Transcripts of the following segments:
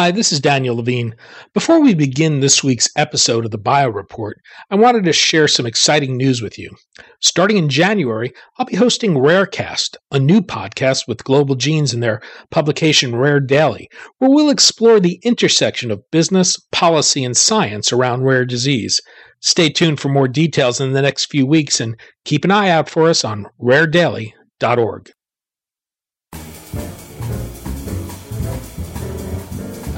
Hi, this is Daniel Levine. Before we begin this week's episode of the Bio Report, I wanted to share some exciting news with you. Starting in January, I'll be hosting Rarecast, a new podcast with Global Genes and their publication Rare Daily, where we'll explore the intersection of business, policy, and science around rare disease. Stay tuned for more details in the next few weeks and keep an eye out for us on raredaily.org.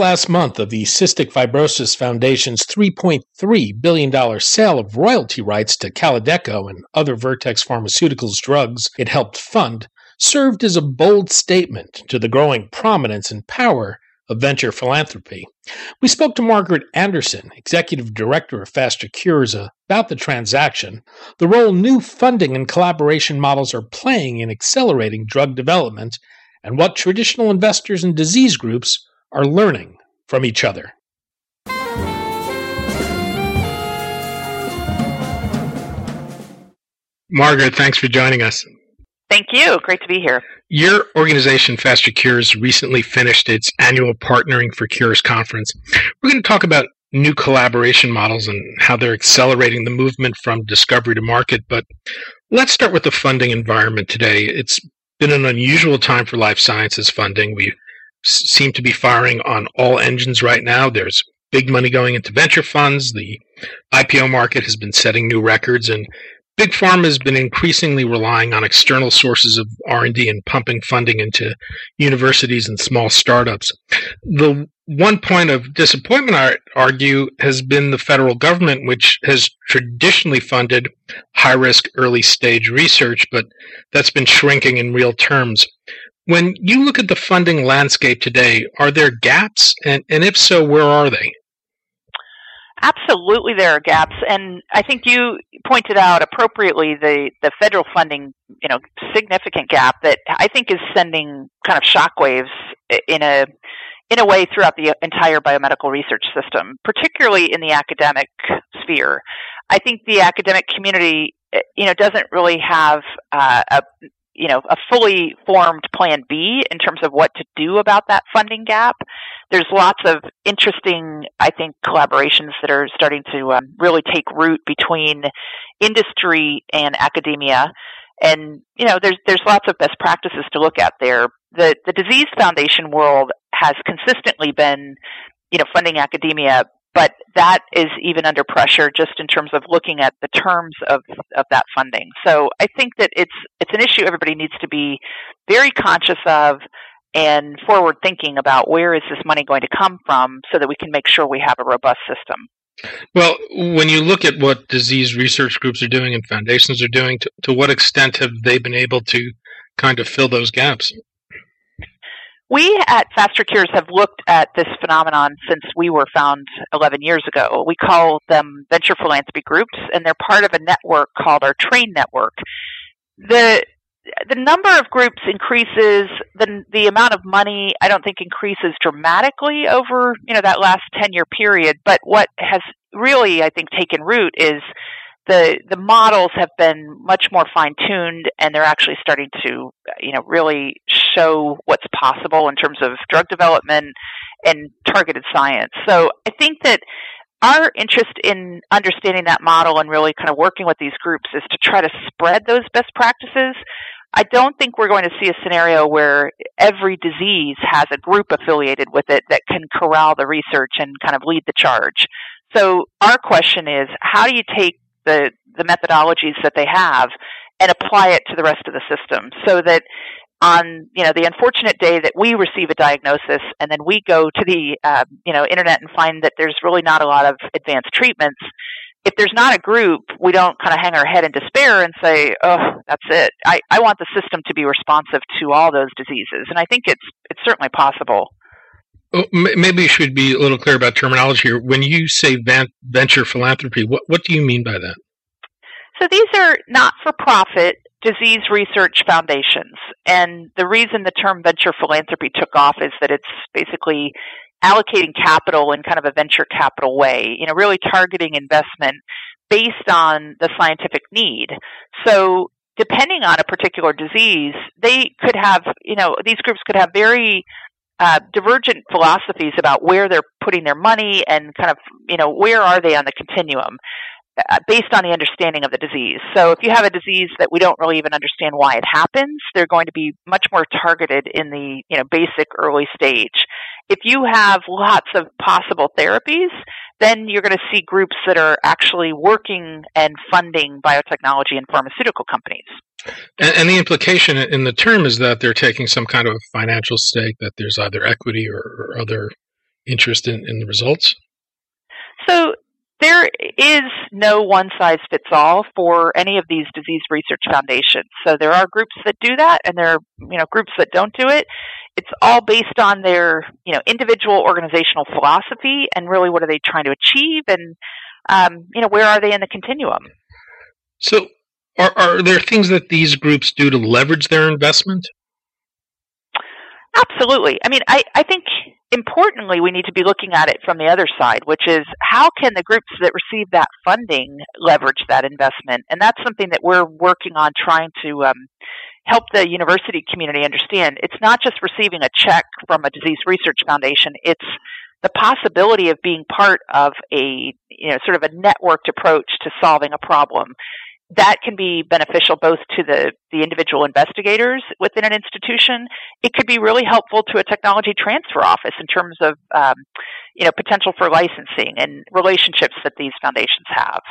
Last month of the Cystic Fibrosis Foundation's $3.3 billion sale of royalty rights to Kalydeco and other Vertex Pharmaceuticals drugs it helped fund served as a bold statement to the growing prominence and power of venture philanthropy. We spoke to Margaret Anderson, Executive Director of Faster Cures, about the transaction, the role new funding and collaboration models are playing in accelerating drug development, and what traditional investors and disease groups are learning from each other. Margaret, thanks for joining us. Thank you. Great to be here. Your organization, Faster Cures, recently finished its annual Partnering for Cures conference. We're going to talk about new collaboration models and how they're accelerating the movement from discovery to market. But let's start with the funding environment today. It's been an unusual time for life sciences funding. We seem to be firing on all engines right now. There's big money going into venture funds. The IPO market has been setting new records, and big pharma has been increasingly relying on external sources of R&D and pumping funding into universities and small startups. The one point of disappointment, I argue, has been the federal government, which has traditionally funded high risk early stage research, but that's been shrinking in real terms. When you look at the funding landscape today, are there gaps? And, and if so, where are they? Absolutely, there are gaps, and I think you pointed out appropriately the the federal funding, you know, significant gap that I think is sending kind of shockwaves in a in a way throughout the entire biomedical research system, particularly in the academic sphere. I think the academic community, you know, doesn't really have uh, a you know, a fully formed plan B in terms of what to do about that funding gap. There's lots of interesting, I think, collaborations that are starting to um, really take root between industry and academia. And, you know, there's, there's lots of best practices to look at there. The, the disease foundation world has consistently been, you know, funding academia but that is even under pressure just in terms of looking at the terms of, of that funding. So I think that it's it's an issue everybody needs to be very conscious of and forward thinking about where is this money going to come from so that we can make sure we have a robust system. Well, when you look at what disease research groups are doing and foundations are doing, to, to what extent have they been able to kind of fill those gaps? We at Faster Cures have looked at this phenomenon since we were found 11 years ago. We call them venture philanthropy groups, and they're part of a network called our Train Network. The the number of groups increases the the amount of money I don't think increases dramatically over you know that last 10 year period but what has really I think taken root is the the models have been much more fine tuned and they're actually starting to you know really show what's possible in terms of drug development and targeted science. So I think that our interest in understanding that model and really kind of working with these groups is to try to spread those best practices. I don't think we're going to see a scenario where every disease has a group affiliated with it that can corral the research and kind of lead the charge. So our question is, how do you take the, the methodologies that they have and apply it to the rest of the system so that on you know the unfortunate day that we receive a diagnosis and then we go to the uh, you know internet and find that there's really not a lot of advanced treatments if there's not a group, we don't kind of hang our head in despair and say, "Oh, that's it." I, I want the system to be responsive to all those diseases, and I think it's it's certainly possible. Oh, well, maybe you should be a little clear about terminology here. When you say venture philanthropy, what what do you mean by that? So these are not-for-profit disease research foundations, and the reason the term venture philanthropy took off is that it's basically allocating capital in kind of a venture capital way, you know, really targeting investment based on the scientific need. So depending on a particular disease, they could have, you know, these groups could have very uh, divergent philosophies about where they're putting their money and kind of, you know, where are they on the continuum. Uh, based on the understanding of the disease. So if you have a disease that we don't really even understand why it happens, they're going to be much more targeted in the you know basic early stage. If you have lots of possible therapies, then you're going to see groups that are actually working and funding biotechnology and pharmaceutical companies. And, and, the implication in the term is that they're taking some kind of financial stake, that there's either equity or, or other interest in, in the results? So there is no one size fits all for any of these disease research foundations. So there are groups that do that and there are, you know, groups that don't do it. It's all based on their, you know, individual organizational philosophy and really what are they trying to achieve and, um, you know, where are they in the continuum? So are, are there things that these groups do to leverage their investment? Absolutely. I mean, I, I think importantly, we need to be looking at it from the other side, which is how can the groups that receive that funding leverage that investment? And that's something that we're working on trying to um, help the university community understand. It's not just receiving a check from a disease research foundation, it's the possibility of being part of a you know sort of a networked approach to solving a problem that can be beneficial both to the, the individual investigators within an institution. It could be really helpful to a technology transfer office in terms of, um, you know, potential for licensing and relationships that these foundations have.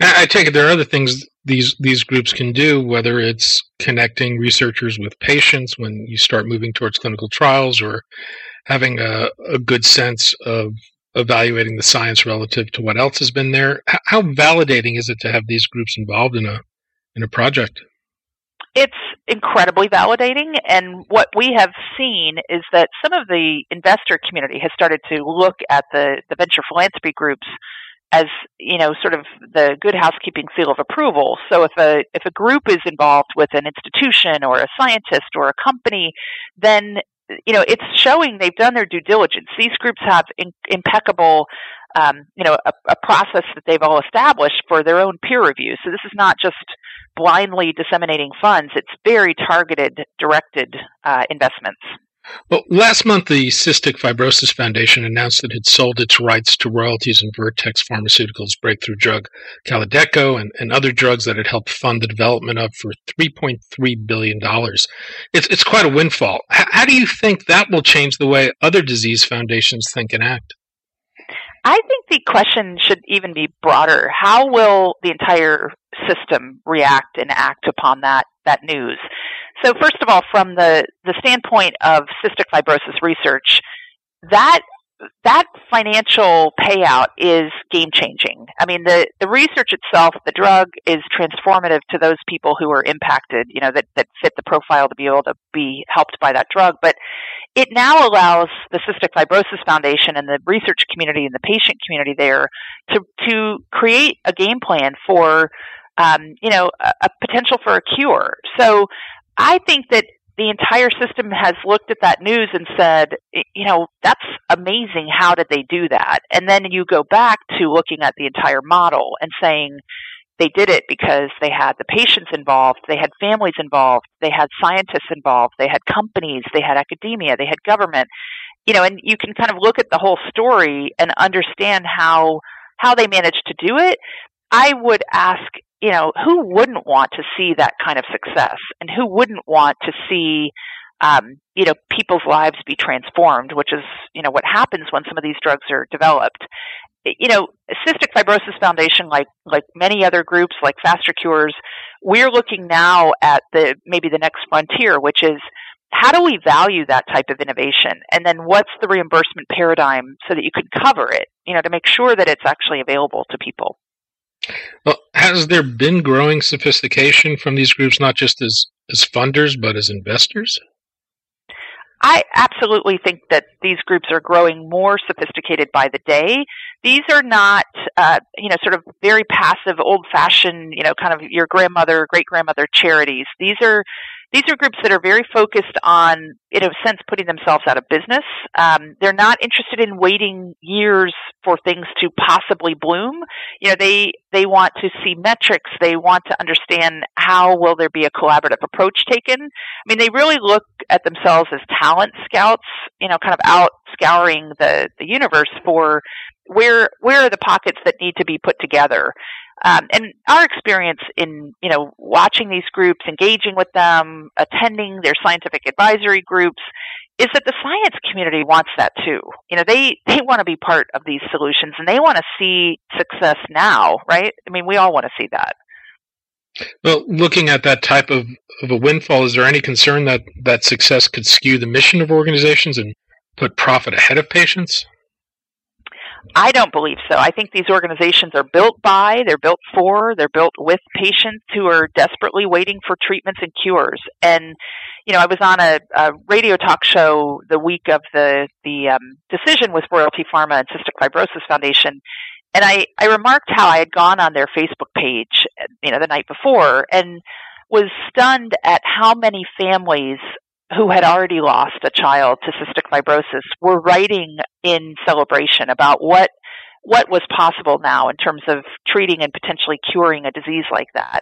I take it there are other things these these groups can do, whether it's connecting researchers with patients when you start moving towards clinical trials, or having a, a good sense of evaluating the science relative to what else has been there. How validating is it to have these groups involved in a in a project? It's incredibly validating, and what we have seen is that some of the investor community has started to look at the, the venture philanthropy groups as you know sort of the good housekeeping seal of approval so if a if a group is involved with an institution or a scientist or a company then you know, it's showing they've done their due diligence. These groups have in, impeccable, um, you know, a, a, process that they've all established for their own peer review. So this is not just blindly disseminating funds; it's very targeted, directed uh, investments. Well, last month, the Cystic Fibrosis Foundation announced that it had sold its rights to royalties in Vertex Pharmaceuticals' breakthrough drug Kalydeco and, and other drugs that it helped fund the development of for $3.3 billion. It's, it's quite a windfall. H- how do you think that will change the way other disease foundations think and act? I think the question should even be broader. How will the entire system react and act upon that, that news? So first of all, from the, the standpoint of cystic fibrosis research, that that financial payout is game changing. I mean, the, the research itself, the drug is transformative to those people who are impacted, you know, that, that fit the profile to be able to be helped by that drug. But it now allows the Cystic Fibrosis Foundation and the research community and the patient community there to, to create a game plan for, um, you know, a, a potential for a cure. So I think that the entire system has looked at that news and said, you know, that's amazing. How did they do that? And then you go back to looking at the entire model and saying they did it because they had the patients involved, they had families involved, they had scientists involved, they had companies, they had academia, they had government. You know, and you can kind of look at the whole story and understand how how they managed to do it. I would ask you know, who wouldn't want to see that kind of success and who wouldn't want to see, um, you know, people's lives be transformed, which is, you know, what happens when some of these drugs are developed. You know, Cystic Fibrosis Foundation, like, like many other groups like Faster Cures, we're looking now at the, maybe the next frontier, which is how do we value that type of innovation? And then what's the reimbursement paradigm so that you can cover it, you know, to make sure that it's actually available to people? Well, has there been growing sophistication from these groups, not just as, as funders, but as investors? I absolutely think that these groups are growing more sophisticated by the day. These are not, uh, you know, sort of very passive, old-fashioned, you know, kind of your grandmother, great grandmother charities. These are these are groups that are very focused on, in a sense, putting themselves out of business. Um, they're not interested in waiting years for things to possibly bloom. You know, they they want to see metrics. They want to understand how will there be a collaborative approach taken. I mean, they really look at themselves as talent scouts. You know, kind of out scouring the the universe for where where are the pockets that need to be put together um, and our experience in, you know, watching these groups, engaging with them, attending their scientific advisory groups, is that the science community wants that too. You know, they, they want to be part of these solutions and they want to see success now, right? I mean, we all want to see that. Well, looking at that type of, of a windfall, is there any concern that that success could skew the mission of organizations and put profit ahead of patients? I don't believe so. I think these organizations are built by, they're built for, they're built with patients who are desperately waiting for treatments and cures. And, you know, I was on a, a radio talk show the week of the, the um, decision with Royalty Pharma and Cystic Fibrosis Foundation. And I, I remarked how I had gone on their Facebook page, you know, the night before and was stunned at how many families who had already lost a child to cystic fibrosis were writing in celebration about what what was possible now in terms of treating and potentially curing a disease like that.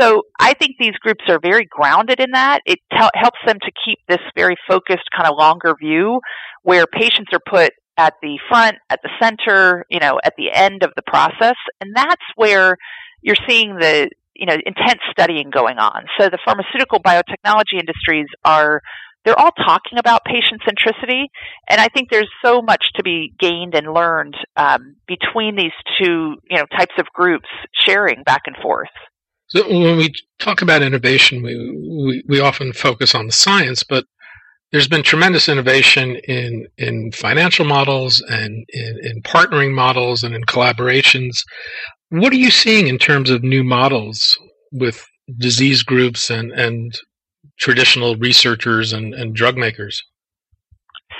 So I think these groups are very grounded in that. It helps them to keep this very focused kind of longer view where patients are put at the front, at the center, you know, at the end of the process. And that's where you're seeing the, you know, intense studying going on. So the pharmaceutical biotechnology industries are they're all talking about patient centricity, and I think there's so much to be gained and learned um, between these two, you know, types of groups sharing back and forth. So when we talk about innovation, we, we, we often focus on the science, but there's been tremendous innovation in in financial models and in, in partnering models and in collaborations. What are you seeing in terms of new models with disease groups and, and traditional researchers and, and drug makers?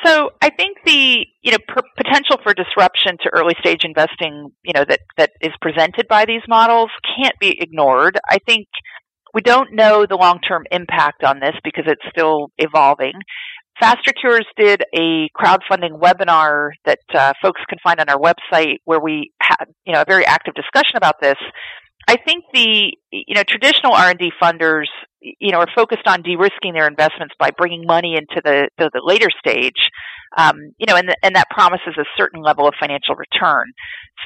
So I think the you know potential for disruption to early stage investing, you know that that is presented by these models can't be ignored. I think we don't know the long term impact on this because it's still evolving. Faster Cures did a crowdfunding webinar that uh, folks can find on our website where we had, you know, a very active discussion about this. I think the, you know, traditional R&D funders, you know, are focused on de-risking their investments by bringing money into the, the, the later stage, um, you know, and, the, and that promises a certain level of financial return.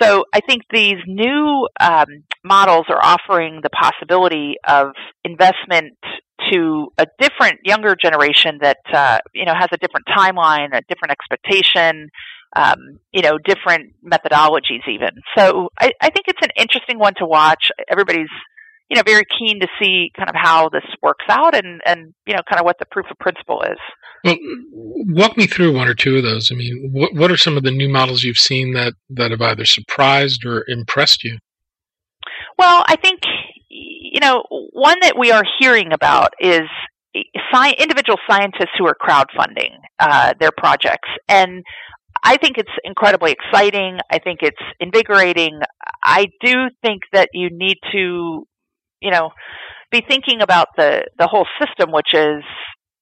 So I think these new um, models are offering the possibility of investment to a different younger generation that uh, you know has a different timeline, a different expectation, um, you know, different methodologies even. So I, I think it's an interesting one to watch. Everybody's you know very keen to see kind of how this works out and and you know kind of what the proof of principle is. Well, walk me through one or two of those. I mean, what what are some of the new models you've seen that that have either surprised or impressed you? Well, I think you know, one that we are hearing about is sci- individual scientists who are crowdfunding uh, their projects. And I think it's incredibly exciting. I think it's invigorating. I do think that you need to, you know, be thinking about the, the whole system, which is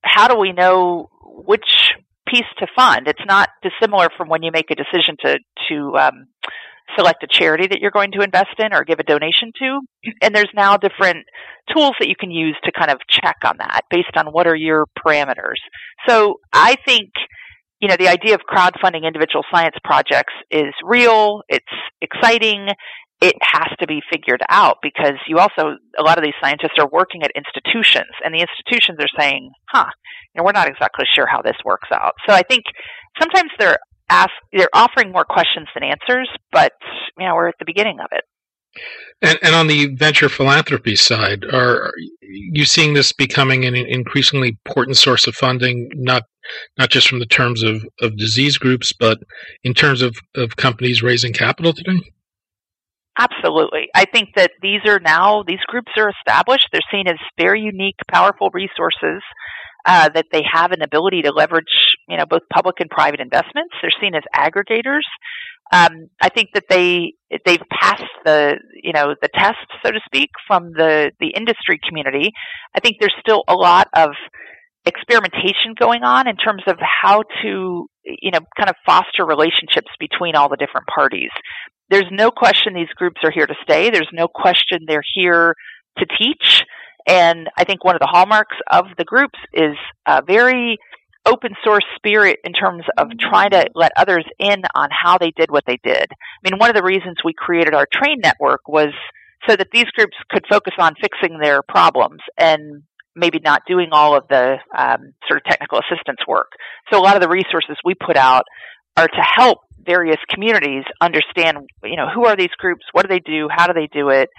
how do we know which piece to fund? It's not dissimilar from when you make a decision to, to, um, select a charity that you're going to invest in or give a donation to. And there's now different tools that you can use to kind of check on that based on what are your parameters. So I think, you know, the idea of crowdfunding individual science projects is real, it's exciting, it has to be figured out because you also, a lot of these scientists are working at institutions and the institutions are saying, huh, you know, we're not exactly sure how this works out. So I think sometimes they're ask they're offering more questions than answers, but you know we're at the beginning of it. And, and on the venture philanthropy side, are you seeing this becoming an increasingly important source of funding, not not just from the terms of, of disease groups, but in terms of, of companies raising capital today? Absolutely. I think that these are now, these groups are established. They're seen as very unique, powerful resources uh, that they have an ability to leverage, you know, both public and private investments. They're seen as aggregators. Um, I think that they they've passed the you know the test, so to speak, from the the industry community. I think there's still a lot of experimentation going on in terms of how to you know kind of foster relationships between all the different parties. There's no question these groups are here to stay. There's no question they're here to teach. And I think one of the hallmarks of the groups is a very open source spirit in terms of trying to let others in on how they did what they did. I mean, one of the reasons we created our train network was so that these groups could focus on fixing their problems and maybe not doing all of the um, sort of technical assistance work. So a lot of the resources we put out are to help various communities understand, you know, who are these groups, what do they do, how do they do it,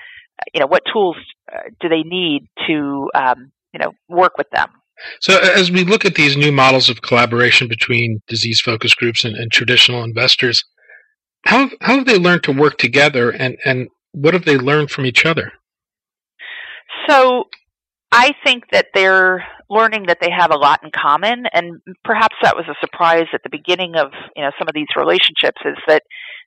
you know, what tools uh, do they need to, um, you know, work with them. So, as we look at these new models of collaboration between disease focus groups and, and, traditional investors, how, how have they learned to work together and, and what have they learned from each other? So, I think that they're learning that they have a lot in common, and perhaps that was a surprise at the beginning of you know some of these relationships. Is that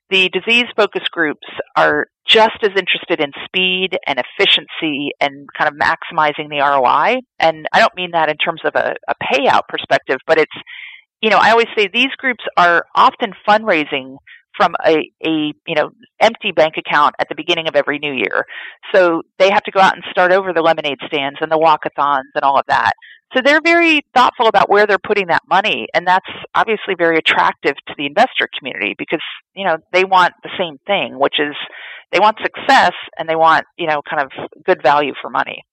the disease focus groups are just as interested in speed and efficiency and kind of maximizing the ROI. And I don't mean that in terms of a, a payout perspective, but it's, you know, I always say these groups are often fundraising from a, a you know empty bank account at the beginning of every new year. So they have to go out and start over the lemonade stands and the walkathons and all of that. So they're very thoughtful about where they're putting that money, and that's obviously very attractive to the investor community because you know they want the same thing, which is they want success and they want you know kind of good value for money.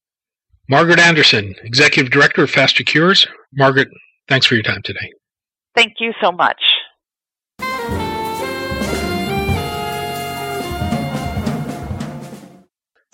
Margaret Anderson, Executive Director of Faster Cures. Margaret, thanks for your time today. Thank you so much.